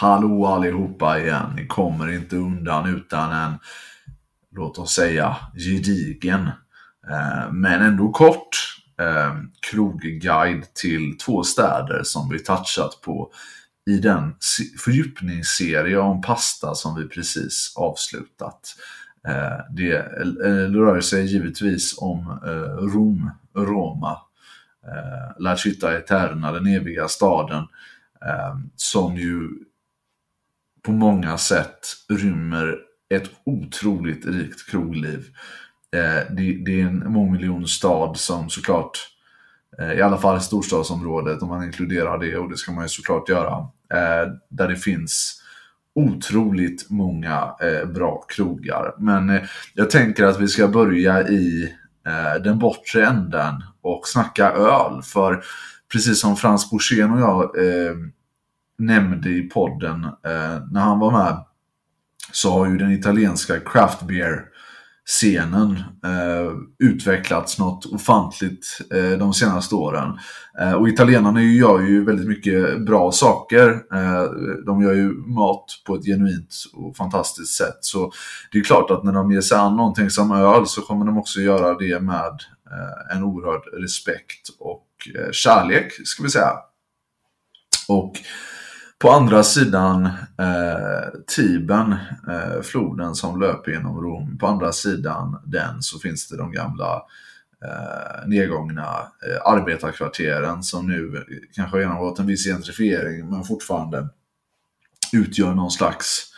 Hallå allihopa igen. Ni kommer inte undan utan en, låt oss säga, gedigen, eh, men ändå kort eh, krogguide till två städer som vi touchat på i den fördjupningsserie om pasta som vi precis avslutat. Eh, det eh, rör sig givetvis om eh, Rom, Roma, eh, La Città Eterna, den eviga staden, eh, som ju på många sätt rymmer ett otroligt rikt krogliv. Eh, det är en mångmiljonstad som såklart, eh, i alla fall i storstadsområdet om man inkluderar det och det ska man ju såklart göra, eh, där det finns otroligt många eh, bra krogar. Men eh, jag tänker att vi ska börja i eh, den bortre änden och snacka öl. För precis som Frans Borssén och jag eh, nämnde i podden eh, när han var med så har ju den italienska craft beer scenen eh, utvecklats något ofantligt eh, de senaste åren. Eh, och italienarna gör ju väldigt mycket bra saker. Eh, de gör ju mat på ett genuint och fantastiskt sätt. Så det är klart att när de ger sig an någonting som öl så kommer de också göra det med eh, en oerhörd respekt och eh, kärlek, ska vi säga. Och på andra sidan eh, Tiben, eh, floden som löper genom Rom, på andra sidan den så finns det de gamla eh, nedgångna eh, arbetarkvarteren som nu kanske har genomgått en viss gentrifiering men fortfarande utgör någon slags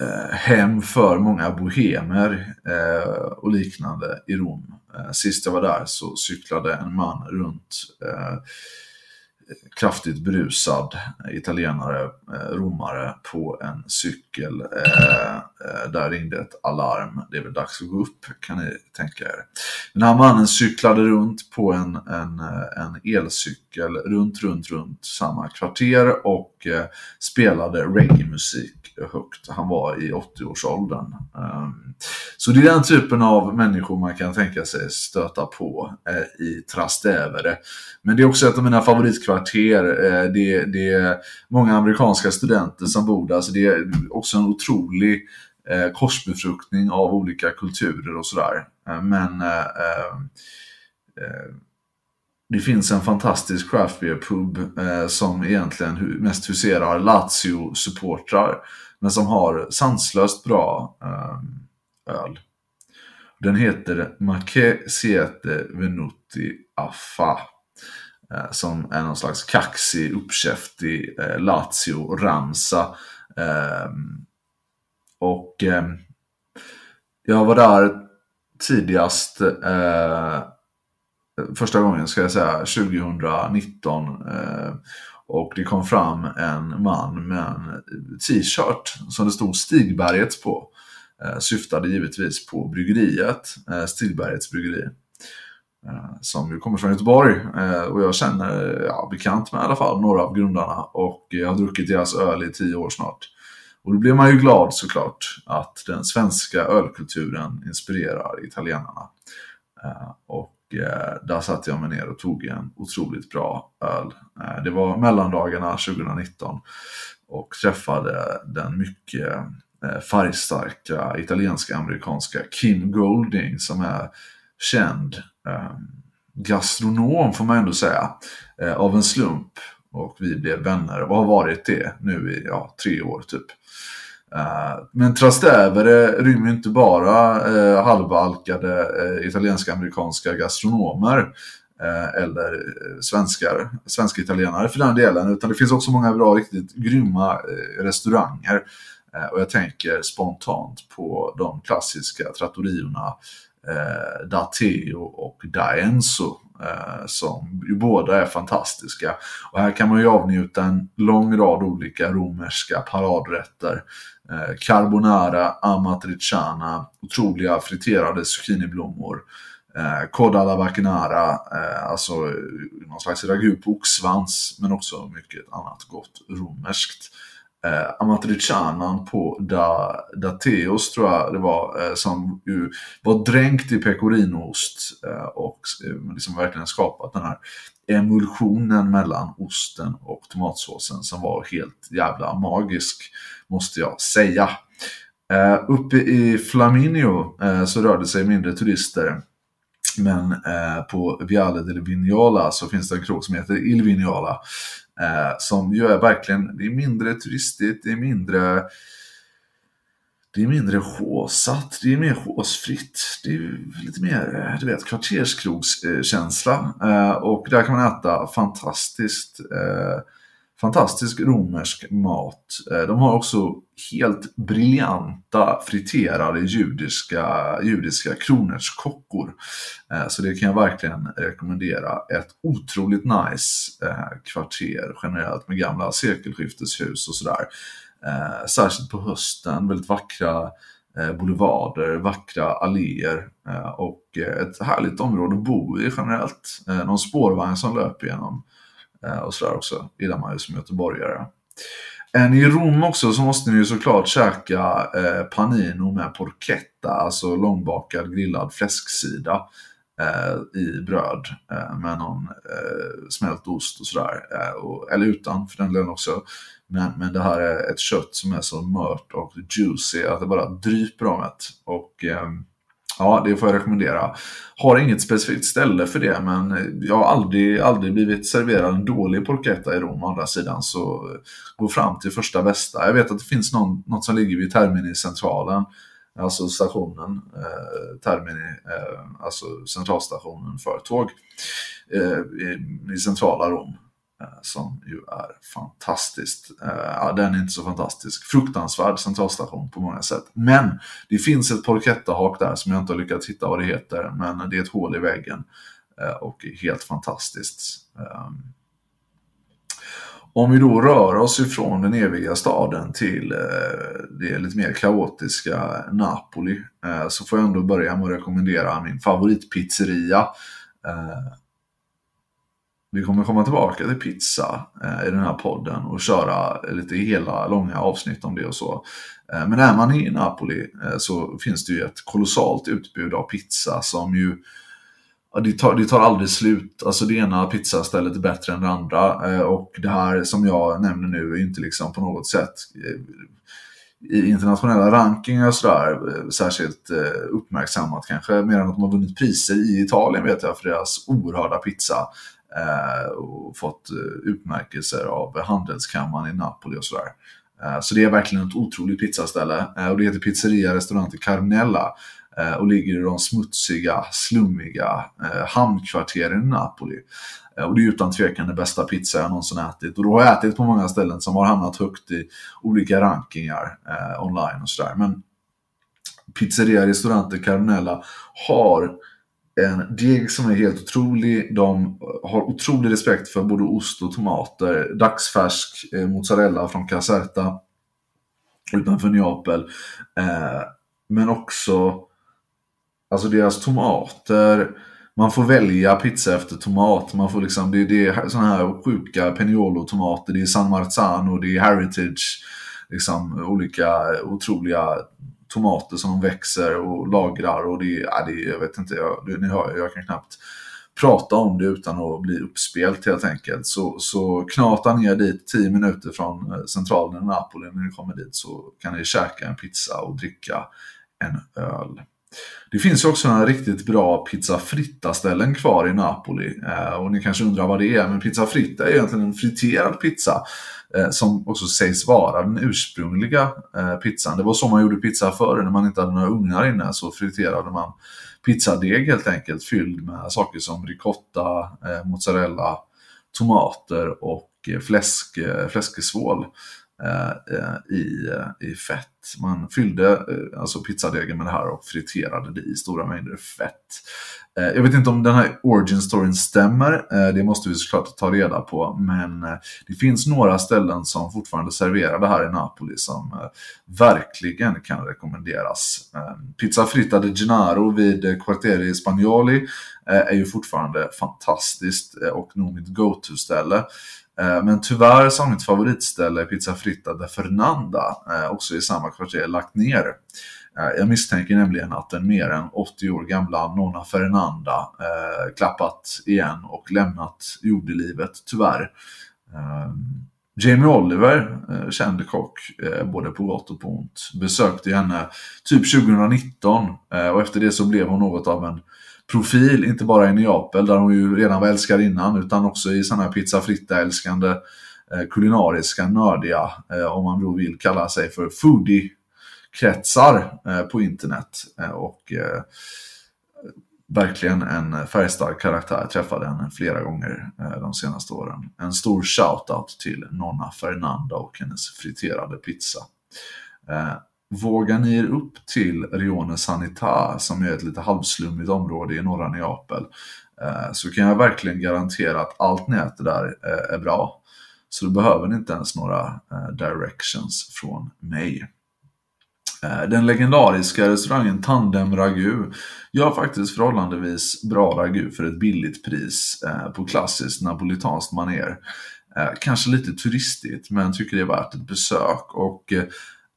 eh, hem för många bohemer eh, och liknande i Rom. Eh, sist jag var där så cyklade en man runt eh, kraftigt brusad italienare, eh, romare, på en cykel. Eh, eh, där ringde ett alarm. Det är väl dags att gå upp kan ni tänka er. Den här mannen cyklade runt på en, en, eh, en elcykel runt, runt, runt samma kvarter och Eh, spelade reggae-musik högt. Han var i 80-årsåldern. Ehm, så det är den typen av människor man kan tänka sig stöta på eh, i Trastevere. Men det är också ett av mina favoritkvarter. Eh, det, det är många amerikanska studenter som bor där. Så det är också en otrolig eh, korsbefruktning av olika kulturer och sådär. Men ehm, det finns en fantastisk craft beer pub eh, som egentligen mest huserar Lazio-supportrar. Men som har sanslöst bra eh, öl. Den heter Mache Siete Venuti Affa. Eh, som är någon slags kaxig, uppkäftig eh, Lazio-ramsa. Eh, och eh, jag var där tidigast eh, första gången ska jag säga 2019. Eh, och det kom fram en man med en t-shirt som det stod Stigbergets på. Eh, syftade givetvis på bryggeriet, eh, Stigbergets bryggeri. Eh, som ju kommer från Göteborg eh, och jag känner ja, bekant med i alla fall några av grundarna och jag har druckit deras öl i tio år snart. Och då blir man ju glad såklart att den svenska ölkulturen inspirerar italienarna. Eh, Eh, där satte jag mig ner och tog en otroligt bra öl. Eh, det var mellandagarna 2019 och träffade den mycket eh, färgstarka italienska amerikanska Kim Golding som är känd eh, gastronom får man ändå säga. Eh, av en slump. Och vi blev vänner och har varit det nu i ja, tre år typ. Eh, men Trastevere rymmer inte bara eh, halvalkade eh, italienska amerikanska gastronomer eh, eller eh, svenskar, svenska italienare för den delen. Utan det finns också många bra, riktigt grymma eh, restauranger. och jag tänker spontant på de klassiska trattoriorna eh, Dateo och Daenzo som ju båda är fantastiska. Och här kan man ju avnjuta en lång rad olika romerska paradrätter. Eh, carbonara, amatriciana, otroliga friterade zucchiniblommor. Eh, Coda alla baccanara, eh, alltså eh, någon slags ragu på oxsvans, men också mycket annat gott romerskt. eh, Amatricianan på da, Dateos tror jag det var, eh, som ju var dränkt i pecorinoost eh, och eh, liksom verkligen skapat den här emulsionen mellan osten och tomatsåsen som var helt jävla magisk, måste jag säga. Eh, uppe i Flaminio eh, så rörde sig mindre turister. Men eh, på Viale del Vignola så finns det en krog som heter Il Vignola. Eh, som ju är verkligen, det är mindre turistigt, det är mindre det är mindre håsat, det är mer håsfritt. Det är lite mer, eh, du vet, kvarterskrogskänsla. Eh, och där kan man äta fantastiskt eh, fantastisk romersk mat. De har också helt briljanta friterade judiska, judiska kronärtskockor. Så det kan jag verkligen rekommendera. Ett otroligt nice kvarter generellt med gamla sekelskifteshus och sådär. Eh, särskilt på hösten, väldigt vackra eh, boulevarder, vackra alléer eh, och ett härligt område att bo i generellt. Någon spårvagn som löper genom Eh, och sådär också. Gillar man ju som göteborgare. Är ni i Rom också så måste ni ju såklart käka eh, panino med porchetta, alltså långbakad grillad fläsksida Eh, i bröd eh, med någon eh, smält ost och sådär. Eh, eller utan för den delen också. Men, men det här är ett kött som är så mört och juicy att det bara dryper om det. Och eh, Ja, det får jag rekommendera. Har inget specifikt ställe för det, men jag har aldrig, aldrig blivit serverad en dålig porchetta i Rom. Å andra sidan så gå fram till första bästa. Jag vet att det finns någon, något som ligger vid Termini-centralen. Alltså stationen, eh, Termini, eh, alltså centralstationen för tåg eh, i, i centrala Rom. Eh, som ju är fantastiskt. Eh, den är inte så fantastisk. Fruktansvärd centralstation på många sätt. Men det finns ett porkettahak där som jag inte har lyckats hitta vad det heter. Men det är ett hål i väggen eh, och helt fantastiskt. Ehm, om vi då rör oss ifrån den eviga staden till eh, det lite mer kaotiska Napoli eh, så får jag ändå börja med att rekommendera min favoritpizzeria eh, vi kommer komma tillbaka till pizza i den här podden och köra lite hela långa avsnitt om det och så. Men är man i Napoli så finns det ju ett kolossalt utbud av pizza som ju Ja, det, tar, det tar aldrig slut. Alltså det ena pizzastället är bättre än det andra. Eh, och det här som jag nämner nu är inte liksom på något sätt eh, i internationella rankingar och sådär eh, särskilt eh, uppmärksammat kanske. Mer än att de har vunnit priser i Italien vet jag för deras oerhörda pizza. Eh, och fått eh, utmärkelser av handelskammaren i Napoli och sådär. Eh, så det är verkligen ett otroligt pizzaställe eh, och det heter Pizzeria Restaurante Carnella eh, och ligger i de smutsiga, slummiga hamnkvarteren i Napoli. Och det är utan tvekan den bästa pizza jag någonsin ätit. Och då har jag ätit på många ställen som har hamnat högt i olika rankingar eh, online och sådär. Men Pizzeria Restaurante Carnella har en deg som är helt otrolig. De har otrolig respekt för både ost och tomater. Dagsfärsk eh, mozzarella från Caserta utanför Neapel. Eh, men också alltså deras tomater. Man får välja pizza efter tomat. Man får liksom, det, det är sådana här sjuka Peniolo-tomater. Det är San Marzano, det är Heritage. Liksom olika otroliga tomater som växer och lagrar och det, ja, det jag vet inte, jag, ni hör, jag kan knappt prata om det utan att bli uppspelt helt enkelt. Så, så knata ner dit 10 minuter från eh, centralen i Napoli när ni kommer dit så kan ni käka en pizza och dricka en öl. Det finns ju också några riktigt bra pizza fritta-ställen kvar i Napoli. Eh, och ni kanske undrar vad det är, men pizza fritta är egentligen en friterad pizza. Eh, som också sägs vara den ursprungliga eh, pizzan. Det var så man gjorde pizza förr när man inte hade några ugnar inne. Så friterade man pizzadeg helt enkelt fylld med saker som ricotta, eh, mozzarella, tomater och eh, fläsk, eh, fläskesvål Eh, eh, i, eh, i fett. Man fyllde alltså pizzadegen med det här och friterade det i stora mängder fett. Jag vet inte om den här origin storyn stämmer, det måste vi såklart ta reda på, men det finns några ställen som fortfarande serverar det här i Napoli som verkligen kan rekommenderas. Pizza Fritta de Gennaro vid Quartieri Spagnoli är ju fortfarande fantastiskt och nog mitt go-to-ställe. Eh, men tyvärr så har mitt favoritställe Pizza Fritta de Fernanda, eh, också i samma kvarter, lagt ner. Eh, jag misstänker nämligen att den mer än 80 år gamla Nonna Fernanda klappat igen och lämnat jordelivet, tyvärr. Jamie Oliver, känd kock, både på gott och på ont, besökte henne typ 2019 och efter det så blev hon något av en profil, inte bara i Neapel där hon ju redan var älskad innan, utan också i sådana här pizza fritta-älskande eh, kulinariska, nördiga, eh, om man då vill kalla sig för foodie-kretsar eh, på internet. Och verkligen en färgstark karaktär. Jag träffade henne flera gånger de senaste åren. En stor shout-out till Nonna Fernanda och hennes friterade pizza. Vågar ni er upp till Rione Sanità som är ett lite halvslummigt område i norra Neapel eh, så kan jag verkligen garantera att allt ni äter där eh, är bra. Så då behöver ni inte ens några eh, directions från mig. Den legendariska restaurangen Tandem Ragu gör faktiskt förhållandevis bra ragu för ett billigt pris på klassiskt napolitanskt maner. Kanske lite turistigt men tycker det är värt ett besök och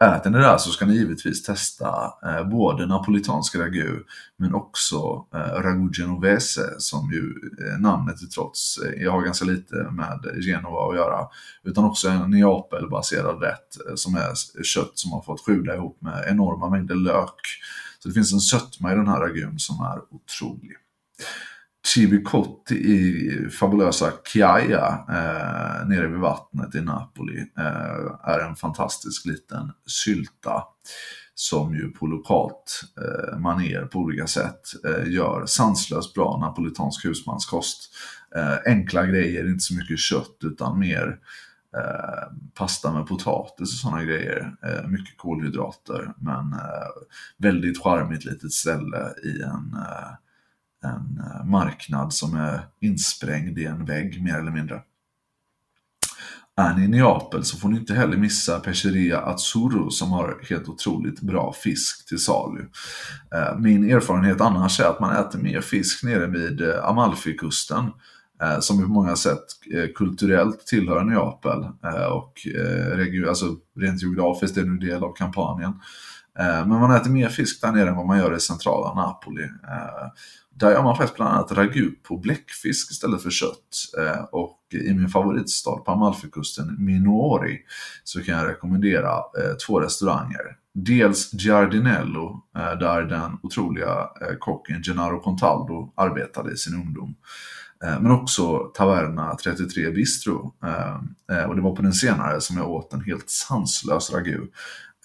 Äter ni det här så ska ni givetvis testa eh, både napolitansk ragu men också eh, ragu genovese som ju eh, namnet till trots eh, har ganska lite med Genova att göra. Utan också en neapelbaserad rätt eh, som är kött som har fått sjuda ihop med enorma mängder lök. Så det finns en sötma i den här ragun som är otrolig. Civicotti i fabulösa Chiaia eh, nere vid vattnet i Napoli eh, är en fantastisk liten sylta som ju på lokalt eh, maner på olika sätt eh, gör sanslöst bra napolitansk husmanskost. Eh, enkla grejer, inte så mycket kött utan mer eh, pasta med potatis och sådana grejer. Eh, mycket kolhydrater men eh, väldigt charmigt litet ställe i en eh, en eh, marknad som är insprängd i en vägg mer eller mindre. Är ni i Neapel så får ni inte heller missa Pesceria Azzurro som har helt otroligt bra fisk till salu. Eh, min erfarenhet annars är att man äter mer fisk nere vid eh, Amalfikusten som på många sätt kulturellt tillhör Neapel och alltså rent geografiskt är det en del av kampanjen. Eh, men man äter mer fisk där nere än vad man gör i centrala Napoli. Eh, där gör man faktiskt bland annat ragu på bläckfisk istället för kött. Eh, och i min favoritstad på Amalfikusten, Minori, så kan jag rekommendera två restauranger. Dels Giardinello, där den otroliga kocken Gennaro Contaldo arbetade i sin ungdom. Men också Taverna 33 Bistro. Och det var på den senare som jag åt en helt sanslös ragu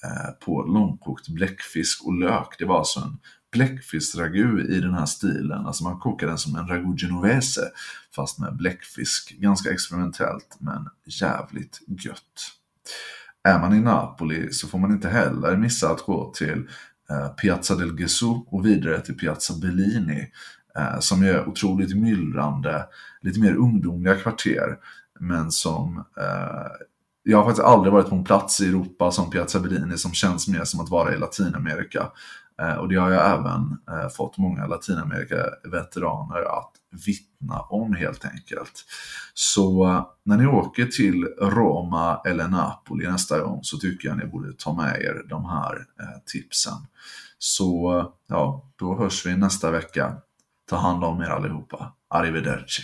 Eh, på långkokt bläckfisk och lök. Det var alltså en bläckfiskragu i den här stilen. Alltså man kokar den som en ragu genovese fast med bläckfisk. Ganska experimentellt men jävligt gött. Är man i Napoli så får man inte heller missa att gå till eh, Piazza del Gesù och vidare till Piazza Bellini eh, som är otroligt myllrande, lite mer ungdomliga kvarter men som jag har faktiskt aldrig varit på en plats i Europa som Piazza Bellini som känns mer som att vara i Latinamerika. Eh, och det har jag även eh, fått många Latinamerika-veteraner att vittna om helt enkelt. Så eh, när ni åker till Roma eller Napoli nästa gång så tycker jag ni borde ta med er de här eh, tipsen. Så eh, ja, då hörs vi nästa vecka. Ta hand om er allihopa. Arrivederci.